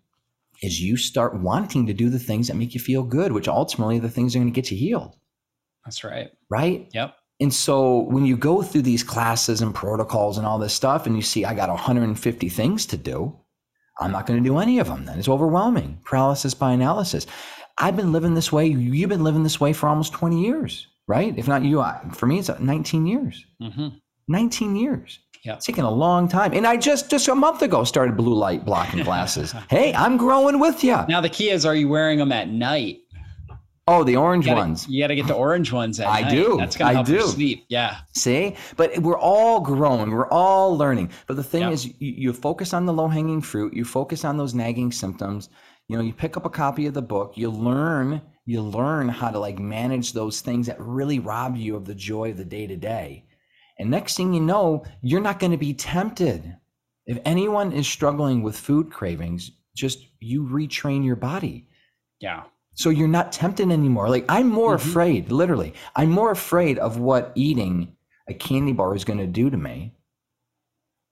is you start wanting to do the things that make you feel good, which ultimately the things are going to get you healed. That's right. Right? Yep. And so when you go through these classes and protocols and all this stuff, and you see, I got 150 things to do, I'm not going to do any of them. Then it's overwhelming. Paralysis by analysis. I've been living this way. You've been living this way for almost 20 years, right? If not you, I, for me, it's 19 years. Mm-hmm. 19 years. Yeah. It's taken a long time. And I just just a month ago started blue light blocking glasses. hey, I'm growing with you. Now the key is are you wearing them at night? Oh, the orange you gotta, ones. You got to get the orange ones at I night. do. That's going to help I do. you sleep. Yeah. See? But we're all growing. We're all learning. But the thing yeah. is you, you focus on the low-hanging fruit, you focus on those nagging symptoms. You know, you pick up a copy of the book, you learn you learn how to like manage those things that really rob you of the joy of the day to day and next thing you know, you're not going to be tempted. If anyone is struggling with food cravings, just you retrain your body. Yeah. So you're not tempted anymore. Like I'm more mm-hmm. afraid, literally, I'm more afraid of what eating a candy bar is going to do to me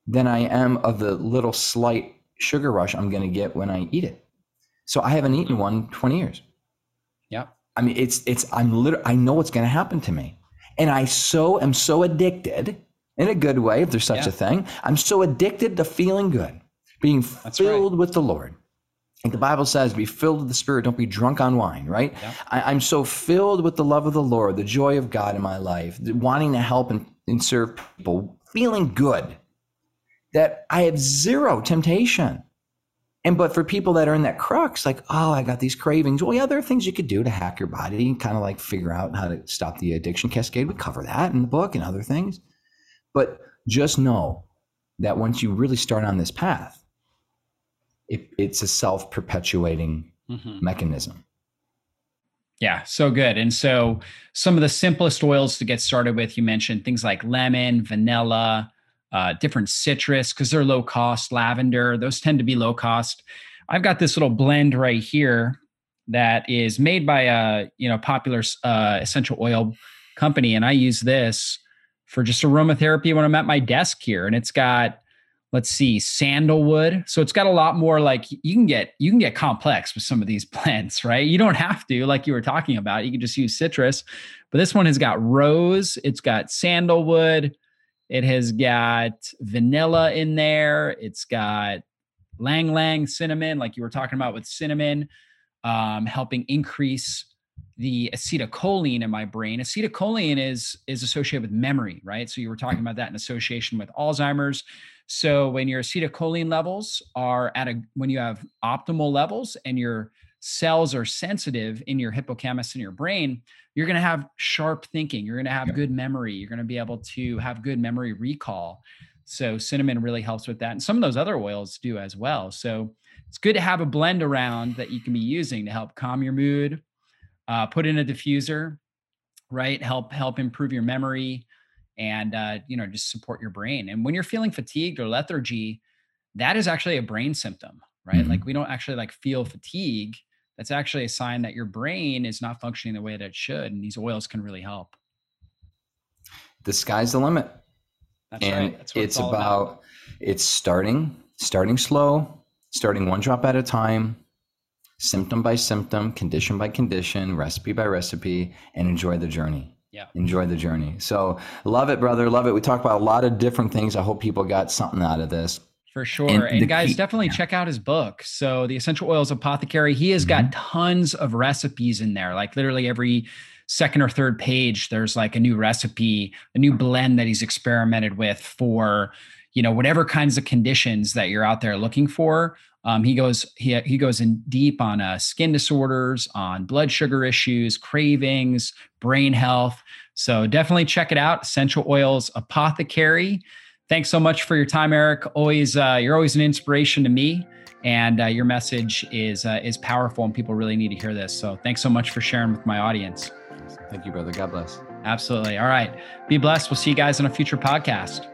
than I am of the little slight sugar rush I'm going to get when I eat it. So I haven't eaten one 20 years. Yeah. I mean, it's, it's, I'm literally, I know what's going to happen to me. And I so am so addicted in a good way, if there's such yeah. a thing. I'm so addicted to feeling good, being That's filled right. with the Lord. The Bible says, be filled with the Spirit, don't be drunk on wine, right? Yeah. I, am so filled with the love of the Lord, the joy of God in my life, wanting to help and, and serve people, feeling good, that I have zero temptation and but for people that are in that crux, like, oh, I got these cravings. Well, yeah, there are things you could do to hack your body and kind of like figure out how to stop the addiction cascade. We cover that in the book and other things. But just know that once you really start on this path, it, it's a self perpetuating mm-hmm. mechanism. Yeah, so good. And so some of the simplest oils to get started with, you mentioned things like lemon, vanilla, uh, different citrus because they're low cost, lavender, those tend to be low cost. I've got this little blend right here that is made by a you know popular uh, essential oil company, and I use this for just aromatherapy when I'm at my desk here, and it's got let's see sandalwood so it's got a lot more like you can get you can get complex with some of these plants right you don't have to like you were talking about you can just use citrus but this one has got rose it's got sandalwood it has got vanilla in there. It's got ylang ylang cinnamon, like you were talking about with cinnamon, um, helping increase the acetylcholine in my brain. Acetylcholine is is associated with memory, right? So you were talking about that in association with Alzheimer's. So when your acetylcholine levels are at a when you have optimal levels and your cells are sensitive in your hippocampus in your brain, you're going to have sharp thinking. You're going to have yeah. good memory. You're going to be able to have good memory recall. So cinnamon really helps with that. And some of those other oils do as well. So it's good to have a blend around that you can be using to help calm your mood, uh, put in a diffuser, right? Help, help improve your memory and, uh, you know, just support your brain. And when you're feeling fatigued or lethargy, that is actually a brain symptom, right? Mm-hmm. Like we don't actually like feel fatigue that's actually a sign that your brain is not functioning the way that it should. And these oils can really help. The sky's the limit. That's and right. That's it's, it's about, about it's starting, starting slow, starting one drop at a time, symptom by symptom, condition by condition, recipe by recipe, and enjoy the journey. Yeah. Enjoy the journey. So love it, brother. Love it. We talked about a lot of different things. I hope people got something out of this. For sure. And, and guys, key, definitely yeah. check out his book. So, The Essential Oils Apothecary, he has mm-hmm. got tons of recipes in there, like literally every second or third page, there's like a new recipe, a new blend that he's experimented with for, you know, whatever kinds of conditions that you're out there looking for. Um, he goes he he goes in deep on uh, skin disorders, on blood sugar issues, cravings, brain health. So definitely check it out. Essential Oils Apothecary. Thanks so much for your time, Eric. Always, uh, you're always an inspiration to me, and uh, your message is uh, is powerful, and people really need to hear this. So, thanks so much for sharing with my audience. Thank you, brother. God bless. Absolutely. All right. Be blessed. We'll see you guys on a future podcast.